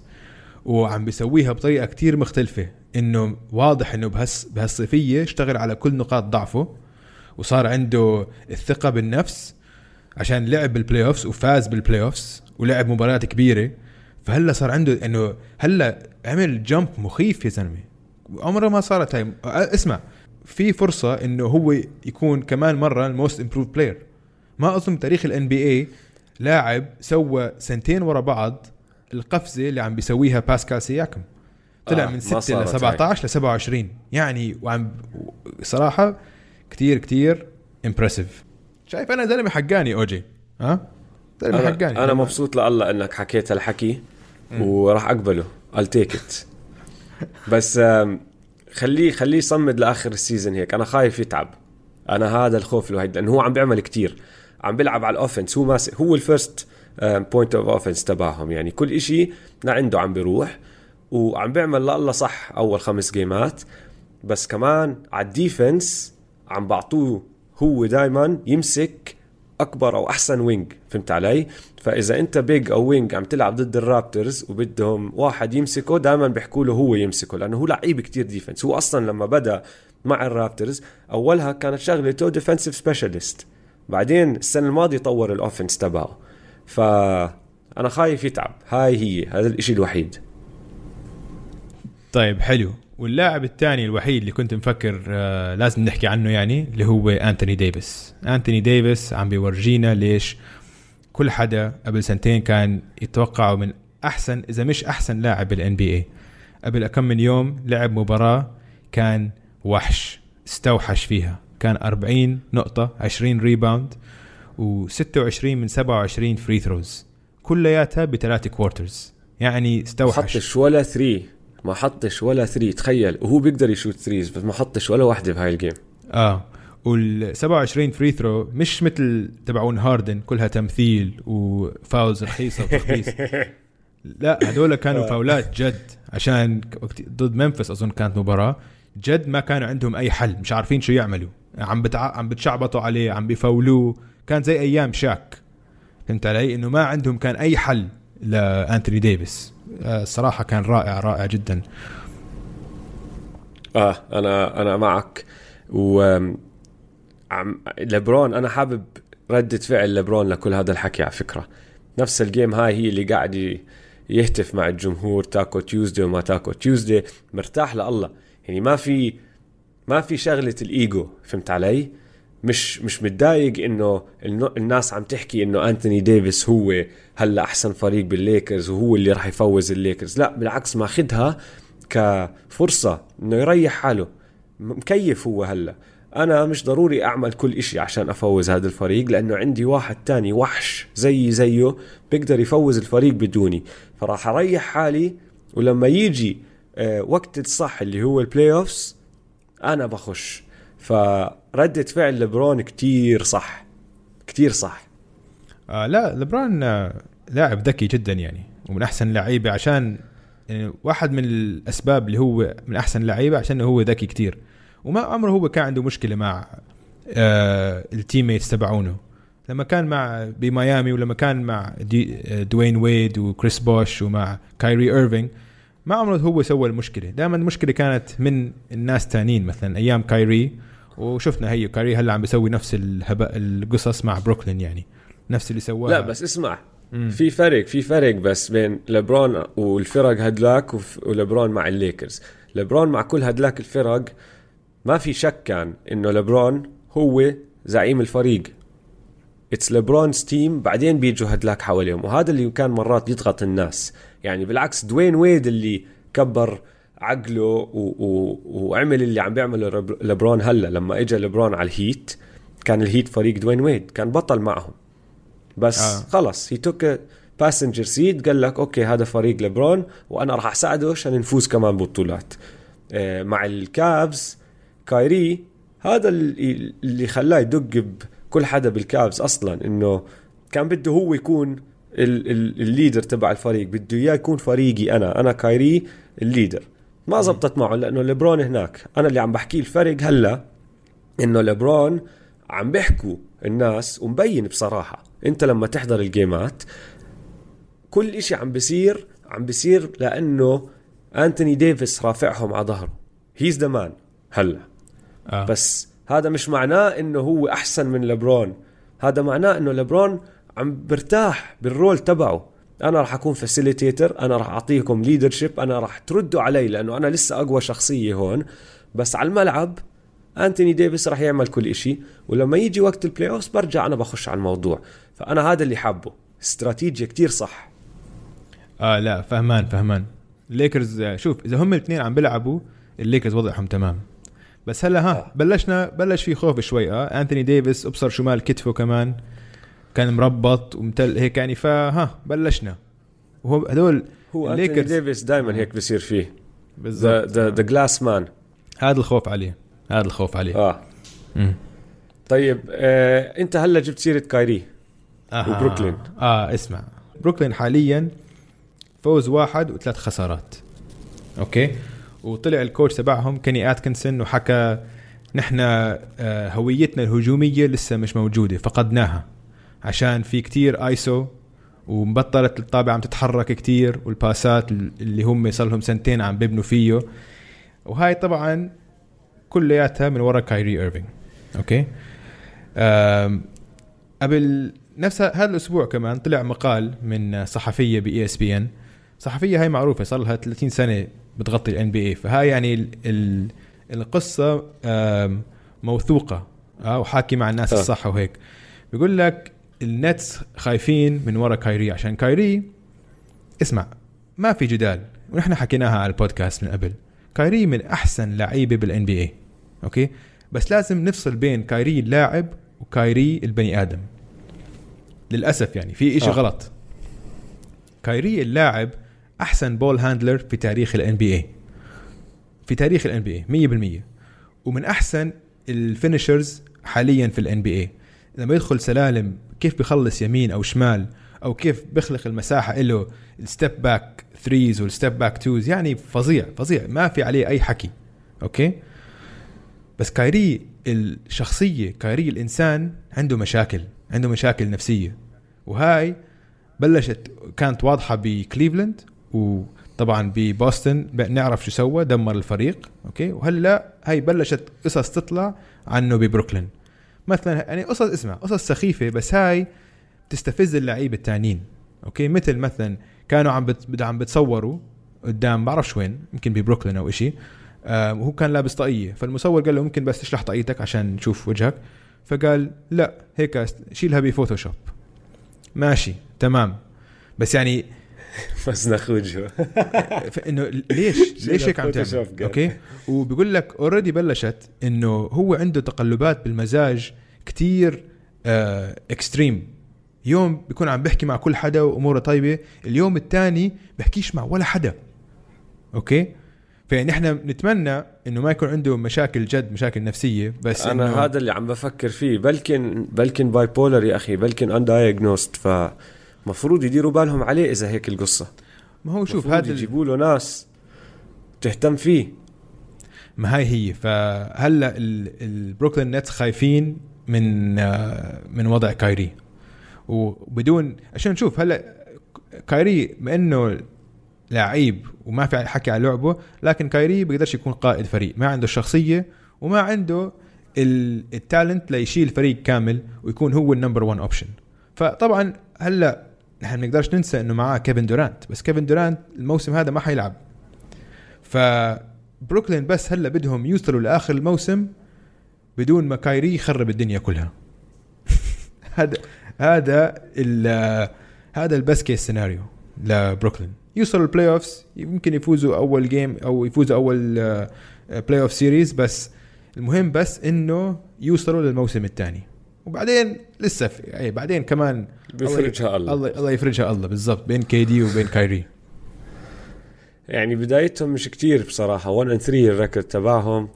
وعم بيسويها بطريقة كتير مختلفة إنه واضح إنه بهالس بهالصيفية اشتغل على كل نقاط ضعفه وصار عنده الثقة بالنفس عشان لعب بال playoffs وفاز بال playoffs ولعب مباريات كبيرة. فهلا صار عنده إنه هلا عمل jump مخيف يا زلمة. عمره ما صارت هاي اسمع في فرصة إنه هو يكون كمان مرة ال most improved player ما أظن تاريخ ال NBA لاعب سوى سنتين ورا بعض القفزة اللي عم بيسويها باسكال سياكم طلع آه، من ما 6 ل صارت 17 ل 27 يعني وعم صراحة كتير كتير impressive شايف أنا زلمة حقاني OG ها؟ زلمة أنا, حقاني. أنا مبسوط لله إنك حكيت هالحكي. وراح أقبله. I'll take it. بس خليه خليه يصمد لآخر ال season هيك. أنا خايف يتعب. أنا هذا الخوف الوحيد لأنه هو عم بيعمل كتير. عم بيلعب على ال offense هو ماسك هو ال first point of offense تبعهم. يعني كل إشي لعنده عم بيروح. وعم بيعمل هلأ صح أول خمس جيمات بس كمان على ال defense عم بعطوه هو دائما يمسك أكبر أو أحسن wing فهمت علي؟ فإذا أنت big أو wing عم تلعب ضد الرابترز وبدهم واحد يمسكه دائما بيحكوا له هو يمسكه لأنه هو لعيب كتير defense هو أصلا لما بدأ مع الرابترز أولها كانت شغلته defensive specialist بعدين السنة الماضية طور ال offense تبعه. فانا خايف يتعب. هاي هي. هذا الإشي الوحيد. طيب حلو. واللاعب الثاني الوحيد اللي كنت مفكر آه لازم نحكي عنه يعني اللي هو أنتوني ديفيس. أنتوني ديفيس عم بيورجينا ليش كل حدا قبل سنتين كان يتوقعه من أحسن إذا مش أحسن لاعب بال NBA قبل كم من يوم لعب مباراة كان وحش استوحش فيها. كان 40 نقطة 20 rebound و26 من 27 free throws كلياتها بثلاث quarters يعني استوحش. حطش ولا three ما حطش ولا three تخيل وهو بيقدر يشوت threes بس ما حطش ولا واحدة بهاي ال game آه. وال 27 free throw مش مثل تبعون هاردن كلها تمثيل و fouls رخيصة وتخبيص. لا هدول كانوا فاولات جد عشان ضد منفس أظن كانت مباراة. جد ما كانوا عندهم أي حل مش عارفين شو يعملوا. عم بتع... عم بتشعبطوا عليه عم بيفاولوه. كان زي أيام شاك. فهمت علي؟ إنه ما عندهم كان أي حل لانتوني ديفيس الصراحه كان رائع رائع جدا. آه أنا أنا معك. و لبرون أنا حابب ردة فعل لبرون لكل هذا الحكي على فكرة. نفس ال game هاي هي اللي قاعد يهتف مع الجمهور Taco Tuesday وما Taco Tuesday مرتاح لله. يعني ما في ما في شغلة الايجو فهمت علي؟ مش مش متضايق إنه الن- الناس عم تحكي إنه أنتوني ديفيس هو هلأ أحسن فريق بالليكرز وهو اللي راح يفوز الليكرز. لا بالعكس ماخذها كفرصة إنه يريح حاله. مكيف هو هلأ. أنا مش ضروري أعمل كل إشي عشان أفوز هذا الفريق لأنه عندي واحد تاني وحش زي زيه بيقدر يفوز الفريق بدوني. فراح أريح حالي ولما يجي آه، وقت الصح اللي هو ال playoffs أنا بخش. فردة فعل لبرون كتير صح. كتير صح. آه لا لبرون آه لاعب ذكي جدا يعني ومن أحسن اللعيبه عشان يعني واحد من الأسباب اللي هو من أحسن اللعيبه عشان هو ذكي كتير. وما عمره هو كان عنده مشكلة مع آه ال teammates تبعونه. لما كان مع بميامي ولما كان مع دي آه، دوين ويد وكريس بوش ومع كايري ايرفينج ما عمره هو سوى المشكلة. دائما المشكلة كانت من الناس تانيين مثلا أيام كايري وشفنا هي كايري هلا عم بيسوي نفس الهباء القصص مع بروكلين يعني. نفس اللي سواه لا بس اسمع في فرق في فرق بس بين لبرون والفرق هدلاك ولبرون مع الليكرز. لبرون مع كل هدلاك الفرق ما في شك كان إنه لبرون هو زعيم الفريق. it's LeBron's team بعدين بيجوا هدلاك حواليهم. وهذا اللي كان مرات يضغط الناس. يعني بالعكس دوين ويد اللي كبر عقله و... و... وعمل اللي عم بيعمله لبرون هلا لما اجى لبرون على الهيت كان الهيت فريق دوين ويد كان بطل معهم. بس آه. خلص he took passenger seat قال لك okay هذا فريق لبرون وأنا راح أساعده عشان نفوز كمان ببطولات. آه، مع الكابز كايري هذا اللي خلاه يدق بكل حدا بالكابز أصلا إنه كان بده هو يكون ال- ال- ال leader تبع الفريق بده إياه يكون فريقي أنا أنا كايري ال leader. ما زبطت معه لأنه لبرون هناك. أنا اللي عم بحكيه الفرق هلأ إنه لبرون عم بيحكوا الناس ومبين بصراحة. أنت لما تحضر الجيمات كل إشي عم بيصير عم بيصير لأنه أنتوني ديفيس رافعهم على ظهره. he's the man هلأ. آه. بس هذا مش معناه إنه هو أحسن من لبرون هذا معناه إنه لبرون عم برتاح بال role تبعه. أنا راح أكون facilitator أنا راح أعطيكم leadership أنا راح تردوا علي لأنه أنا لسه أقوى شخصية هون. بس على الملعب أنتوني ديفيس راح يعمل كل إشي ولما يجي وقت ال playoff برجع أنا بخش على الموضوع. فأنا هذا اللي حابه. استراتيجية كتير صح. آه لا فهمان فهمان. الليكرز شوف إذا هم الاثنين عم بيلعبوا الليكرز وضعهم تمام. بس هلا ها آه. بلشنا بلش في خوف شوي آه. أنتوني ديفيس أبصر شمال كتفه كمان. كان مربط ومتل هيك يعني فها بلشنا. وهو هدول هو أنتوني ديفيس دائما هيك بصير فيه. بالضبط. the the glass man هذا الخوف عليه. هذا الخوف عليه. آه. مم. طيب آه أنت هلا جبت سيرة كايري آه. وبروكلين. آه اسمع. بروكلين حاليا فوز واحد وثلاث خسارات. okay؟ وطلع ال coach تبعهم كيني آتكنسون وحكى نحن آه، هويتنا الهجومية لسه مش موجودة فقدناها. عشان في كتير ايسو ومبطلت الطابة عم تتحرك كتير والباسات اللي هم صار لهم سنتين عم بيبنوا فيه. وهاي طبعا كلياتها من ورا كايري ايرفينج okay؟ قبل نفس هذا الأسبوع كمان طلع مقال من صحفية ب ESPN. صحفية هاي معروفة صار لها 30 سنة بتغطي ال NBA. فهاي يعني ال ال القصة موثوقة آه وحاكي مع الناس آه. الصح وهيك. بيقول لك النتس خايفين من ورا كايري. عشان كايري اسمع ما في جدال. ونحن حكيناها على البودكاست من قبل. كايري من أحسن لعيبة بال NBA okay؟ بس لازم نفصل بين كايري اللاعب وكايري البني آدم. للأسف يعني في إشي آه. آه. غلط. كايري اللاعب أحسن ball handler في تاريخ ال NBA في تاريخ ال NBA 100% ومن أحسن ال finishers حاليا في الان بي اي لما يدخل سلالم كيف بيخلص يمين أو شمال؟ أو كيف بيخلق المساحة له ال step back threes وال step back twos يعني فظيع فظيع. ما في عليه أي حكي. okay؟ بس كايري الشخصية كايري الإنسان عنده مشاكل عنده مشاكل نفسية. وهاي بلشت كانت واضحة بكليفلاند وطبعا ببوسطن نعرف شو سوى دمر الفريق. okay؟ وهلأ هاي بلشت قصص تطلع عنه ببروكلين. مثلا يعني قصص اسمع قصص سخيفة بس هاي تستفز اللعيبة التانيين. okay؟ مثل مثلا كانوا عم بت... عم بتصوروا قدام بعرفش وين يمكن ببروكلين أو إشي آه وهو كان لابس طاقية. فالمصور قال له ممكن بس تشلح طاقيتك عشان نشوف وجهك. فقال لا هيك شيلها بفوتوشوب. ماشي تمام. بس يعني مزنخ وجهه انه ليش؟ ليش هيك عم تعمل. okay؟ وبيقول لك already بلشت إنه هو عنده تقلبات بالمزاج كتير آه extreme يوم بيكون عم بيحكي مع كل حدا وأموره طيبة اليوم الثاني بحكيش مع ولا حدا. okay؟ فنحن نتمنى إنه ما يكون عنده مشاكل جد مشاكل نفسية بس أنا إنه هذا اللي عم بفكر فيه. بلكن بلكن bipolar يا أخي بلكن undiagnosed فمفروض يديروا بالهم عليه إذا هيك القصة. ما هو شوف هذا يجيبوا له ناس تهتم فيه. ما هاي هي. فهلأ ال- البروكلين نتس خايفين من آه، من وضع كايري. وبدون عشان نشوف هلا كايري بما إنه لعيب وما في حكي على لعبه لكن كايري بيقدرش يكون قائد فريق. ما عنده الشخصية وما عنده ال- talent ليشيل الفريق كامل ويكون هو ال number 1 option فطبعا هلا نحن ما نقدرش ننسى إنه معاه كيفن دورانت. بس كيفن دورانت الموسم هذا ما حيلعب. فبروكلين بس هلا بدهم يوصلوا لآخر الموسم بدون ما كايري يخرب الدنيا كلها. هذا هذا ال- هذا best case scenario لبروكلين. يوصلوا ال playoffs يمكن يفوزوا أول game أو يفوزوا أول playoff series بس المهم بس إنه يوصلوا للموسم الثاني. وبعدين لسه في اي بعدين كمان بيفرجها الله. الله الله يفرجها الله بالضبط بين KD وبين كايري. يعني بدايتهم مش كتير بصراحة. 1 and 3 ال record تبعهم.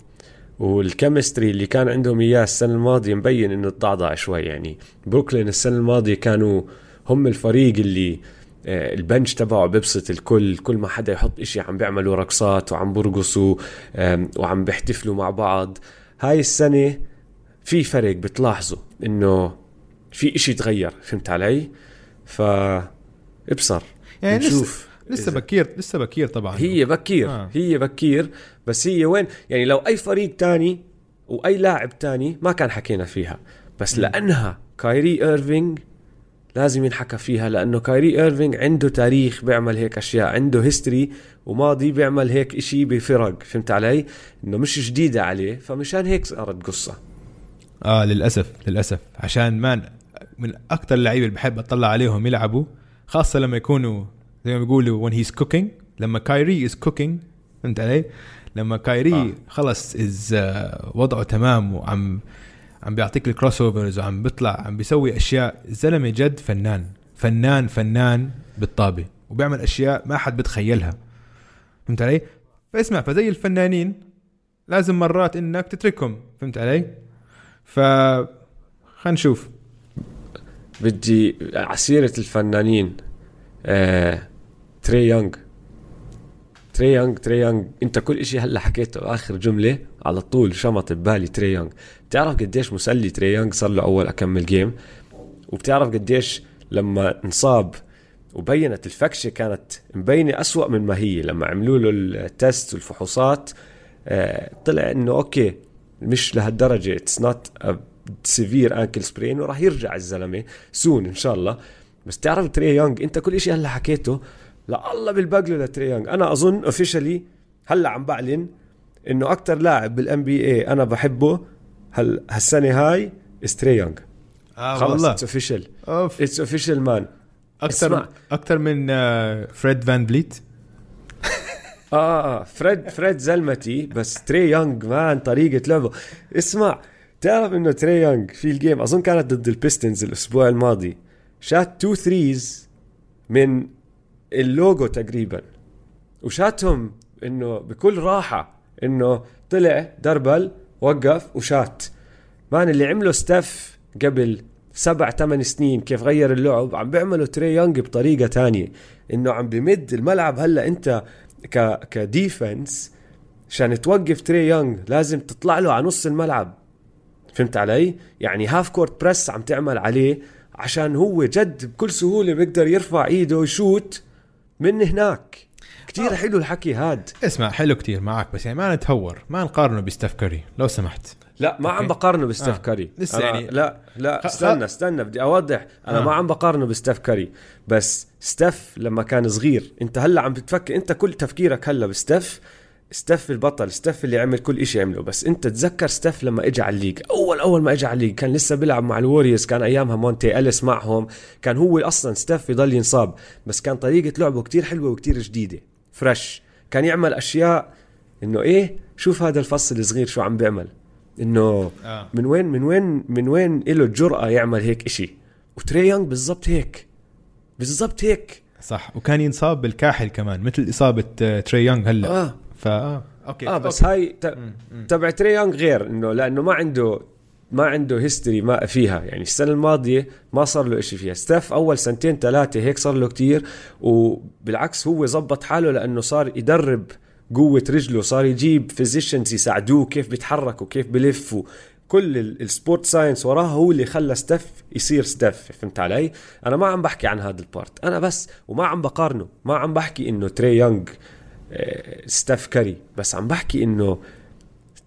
وال chemistry اللي كان عندهم إياه السنة الماضية مبين إنه تضعضع شوي يعني. بروكلين السنة الماضية كانوا هم الفريق اللي آه، البنش تبعه بيبسط الكل كل ما حدا يحط إشي عم بيعملوا رقصات وعم برقصوا وعم بيحتفلوا مع بعض. هاي السنة في فرق بتلاحظوا إنه في إشي تغير فهمت علي؟ ف إبصر يعني نشوف لسه بكير لسه بكير طبعا. هي بكير آه. هي بكير. بس هي وين؟ يعني لو أي فريق تاني وأي لاعب تاني ما كان حكينا فيها. بس لأنها كايري ايرفينج لازم ينحكى فيها لأنه كايري ايرفينج عنده تاريخ بيعمل هيك أشياء عنده history وماضي بيعمل هيك إشي بفرق فهمت علي؟ إنه مش جديدة عليه فمشان هيك صارت قصة. آه للأسف للأسف. عشان man من أكثر اللعيبة اللي بحب أطلع عليهم يلعبوا خاصة لما يكونوا زي ما بيقولوا when he's cooking لما كايري is cooking فهمت علي؟ لما كايري آه. خلص از وضعه تمام وعم عم بيعطيك ال crossovers وعم بيطلع عم بيسوي أشياء الزلمة جد فنان فنان فنان بالطابة وبيعمل أشياء ما حد بتخيلها فهمت علي؟ فاسمع فزي الفنانين لازم مرات إنك تتركهم فهمت علي؟ ف خلينا نشوف بدي عسيرة الفنانين آه، تري يونغ. تري يونغ تري يونغ. انت كل إشي هلا حكيته آخر جملة على طول شمط ببالي تري يونغ. بتعرف قديش مسلي تري يونغ؟ صار له أول أكمل جيم وبتعرف قديش لما انصاب وبينت الفكشة كانت مبينة أسوأ من ما هي. لما عملوا له ال test والفحوصات آه، طلع إنه okay مش لهالدرجة. it's not severe ankle sprain وراح يرجع الزلمة soon إن شاء الله. بس تعرف تري يونغ انت كل شيء هلا حكيته لا الله بالبقله لتري يونغ أنا أظن officially هلأ عم بعلن إنه أكثر لاعب بال NBA أنا بحبه هال هالسنة هاي تري يونغ آه خلص it's official أوف. it's official man أكثر. أكثر من آه، فريد فان فليت آه آه فريد فريد زلمتي بس تري يونغ man طريقة لعبه. اسمع تعرف إنه تري يونغ في ال game أظن كانت ضد ال Pistons الأسبوع الماضي. شات two threes من اللوجو تقريبا. وشاتهم إنه بكل راحة إنه طلع دربل وقف وشات. man اللي عمله ستيف قبل سبع ثمان سنين كيف غير اللعب عم بيعملوا تري يونغ بطريقة تانية. إنه عم بمد الملعب هلأ أنت ك ك defense عشان توقف تري يونغ لازم تطلع له على نص الملعب. فهمت علي؟ يعني half court press عم تعمل عليه عشان هو جد بكل سهولة بيقدر يرفع إيده ويشوت. من هناك كتير حلو الحكي هاد اسمع حلو كتير معك بس يعني ما نتهور ما نقارنه بستيف كاري لو سمحت لا ما عم. بقارنه بستيف آه. كاري لسه يعني- لا لا خ- استنى استنى بدي أوضح أنا آه. ما عم بقارنه بستيف كاري بس ستيف لما كان صغير أنت هلأ عم بتفكر أنت كل تفكيرك هلأ بستيف ستيف البطل ستيف اللي عمل كل إشي عمله بس أنت تذكر ستيف لما اجى على ال league. أول أول ما اجى على ال league كان لسه بيلعب مع ال Warriors كان أيامها مونتي أليس معهم كان هو أصلا ستيف يضل ينصاب بس كان طريقة لعبه كتير حلوة وكتير جديدة fresh كان يعمل أشياء إنه إيه شوف هذا الفصل الصغير شو عم بيعمل. إنه آه. من وين من وين من وين له الجرأة يعمل هيك إشي. وتري يونغ بالضبط هيك بالضبط هيك. صح. وكان ينصاب بالكاحل كمان مثل إصابة آه، تري يونغ هلأ. آه. فا آه. أوكي آه بس أوكي. هاي ت- تبع تري يونغ غير إنه لأنه ما عنده ما عنده history ما فيها يعني السنة الماضية ما صار له إشي فيها stuff أول سنتين ثلاثة هيك صار له كتير وبالعكس هو زبط حاله لأنه صار يدرب قوة رجله صار يجيب physicians يساعدوه كيف بيتحرك وكيف بلف كل ال sports science وراها هو اللي خلى ستيف يصير ستيف فهمت علي؟ أنا ما عم بحكي عن هذا ال part أنا بس وما عم بقارنه ما عم بحكي إنه تري يونغ ستيف كاري. بس عم بحكي إنه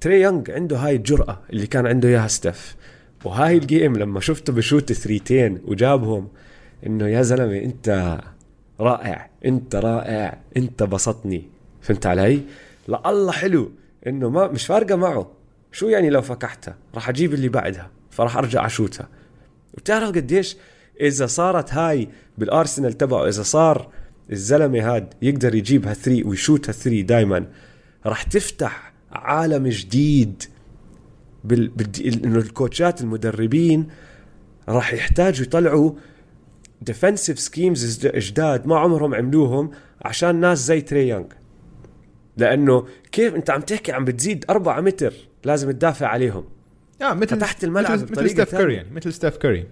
تري يونغ عنده هاي الجرأة اللي كان عنده إياها ستيف وهاي ال game لما شفته بشوت three تين وجابهم إنه يا زلمة أنت رائع أنت رائع أنت بسطني. فهمت علي؟ لا الله حلو إنه ما مش فارقة معه. شو يعني لو فكحتها؟ راح أجيب اللي بعدها فراح أرجع أشوتها. وبتعرف قديش إذا صارت هاي بالأرسنال تبعه إذا صار الزلمة هاد يقدر يجيبها three ويشوتها three دائما راح تفتح عالم جديد بال... بال... إنه ال coachات المدربين راح يحتاجوا يطلعوا defensive schemes جداد ما عمرهم عملوهم عشان ناس زي تري يونغ لأنه كيف أنت عم تحكي عم بتزيد أربعة متر لازم تدافع عليهم. آه مثل فتحت الملعب مثل, مثل ستيف. كاري يعني مثل ستيف كوري.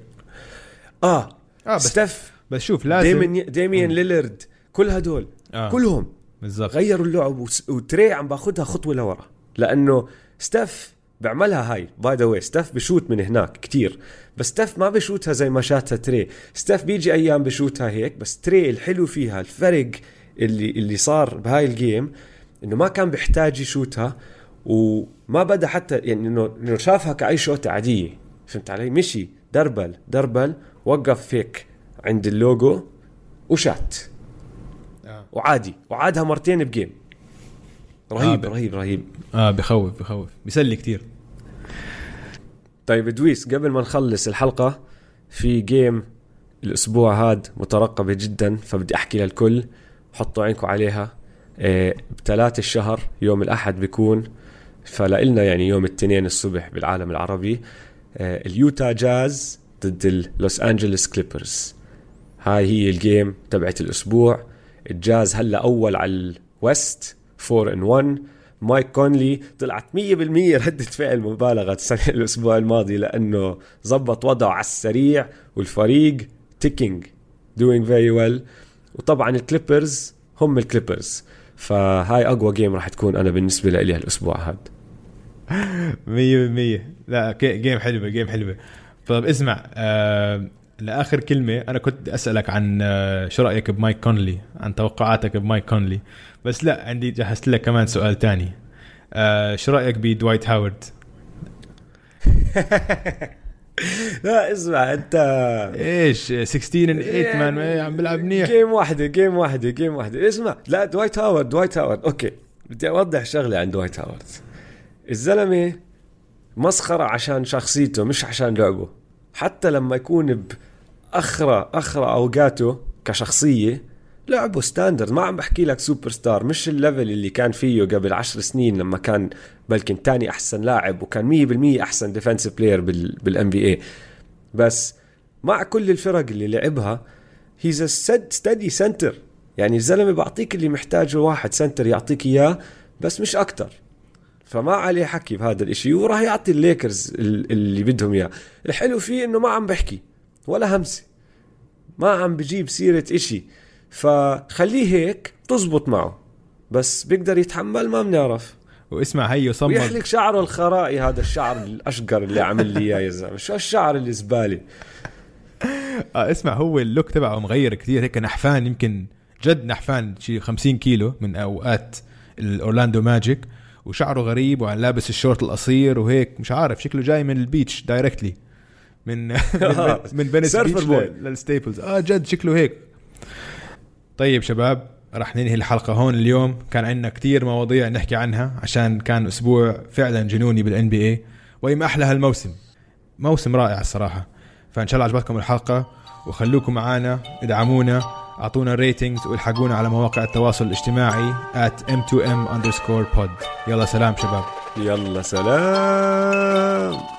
آه, آه بس ستيف بس شوف لازم ديميان ديميان ليلرد كل هدول آه. كلهم بالضبط. غيروا اللعب وتري عم باخذها خطوة لورا لأنه ستيف بيعملها هاي by the way ستيف بشوت من هناك كتير بس ستيف ما بشوتها زي ما شاتها تري. ستيف بيجي أيام بشوتها هيك بس تري الحلو فيها الفرق اللي اللي صار بهاي ال game إنه ما كان بيحتاج يشوتها وما بدأ حتى يعني انه شافها كأي شوطه عادية. فهمت علي؟ مشي dribble dribble وقف فيك عند اللوجو وشات. آه. وعادي. وعادها مرتين ب game. رهيب آه، رهيب رهيب. آه بخوف بخوف. بيسلي كتير. طيب دويس قبل ما نخلص الحلقة في game الأسبوع هاد مترقبة جدا فبدي أحكي للكل. حطوا عينكم عليها. إيه بثلاث الشهر يوم الأحد بيكون فلإلنا يعني يوم الاثنين الصبح بالعالم العربي. إيه اليوتا جاز ضد اللوس أنجلوس كليبرز هاي هي ال game تبعت الأسبوع. الجاز هلا أول على ال West 4 and 1 مايك كونلي طلعت 100% ردة فعل مبالغة السنة الأسبوع الماضي لأنه زبط وضعه على السريع والفريق taking doing very well وطبعا الكليبرز هم الكليبرز فهاي أقوى game راح تكون أنا بالنسبة لي هالأسبوع هذا مية بالمية. لا كي- game حلوة game حلوة. طيب اسمع لآخر كلمة أنا كنت أسألك عن آه شو رأيك بمايك كونلي؟ عن توقعاتك بمايك كونلي. بس لا عندي جهزت لك كمان سؤال تاني. آه شو رأيك بدوايت هاورد؟ لا اسمع أنت إيش 16 and 8 man ما عم بيلعب منيح. game واحدة game واحدة game واحدة. اسمع لا دوايت هاورد دوايت هاورد. أوكي بدي أوضح شغلة عن دوايت هاورد. الزلمة مسخرة عشان شخصيته مش عشان لعبه. حتى لما يكون بأخرى أخرى أوقاته كشخصية لعبه standard ما عم بحكي لك سوبر ستار مش ال level اللي كان فيه قبل عشر سنين لما كان بلكن تاني أحسن لاعب وكان مية بالمية أحسن defensive player بال NBA بس مع كل الفرق اللي لعبها he's steady center يعني الزلمة بعطيك اللي محتاجه واحد center يعطيك إياه بس مش أكتر. فما عليه حكي بهذا الإشي. وراح يعطي الليكرز ال- اللي بدهم إياه. الحلو فيه إنه ما عم بحكي ولا همسة. ما عم بجيب سيرة إشي. فخليه هيك تزبط معه. بس بيقدر يتحمل ما بنعرف. واسمع هيو صمد ويحلق شعره الخرائي هذا الشعر الأشقر اللي عامل لي إياه يا زلمة. شو الشعر اللي زباله آه اسمع هو ال look تبعه مغير كثير. هيك نحفان يمكن جد نحفان شي 50 كيلو من أوقات الاورلاندو ماجيك وشعره غريب وعم لابس الشورت القصير وهيك مش عارف شكله جاي من ال beach directly من من, من beach boy. لل- لل Staples. آه جد شكله هيك. طيب شباب رح ننهي الحلقة هون اليوم. كان عندنا كتير مواضيع نحكي عنها عشان كان أسبوع فعلا جنوني بال NBA وما أحلى هالموسم. موسم رائع الصراحة. فإن شاء الله عجبتكم الحلقة وخلوكم معنا ادعمونا. أعطونا ratings وإلحقونا على مواقع التواصل الاجتماعي at m2m underscore pod. يلا سلام شباب. يلا سلام.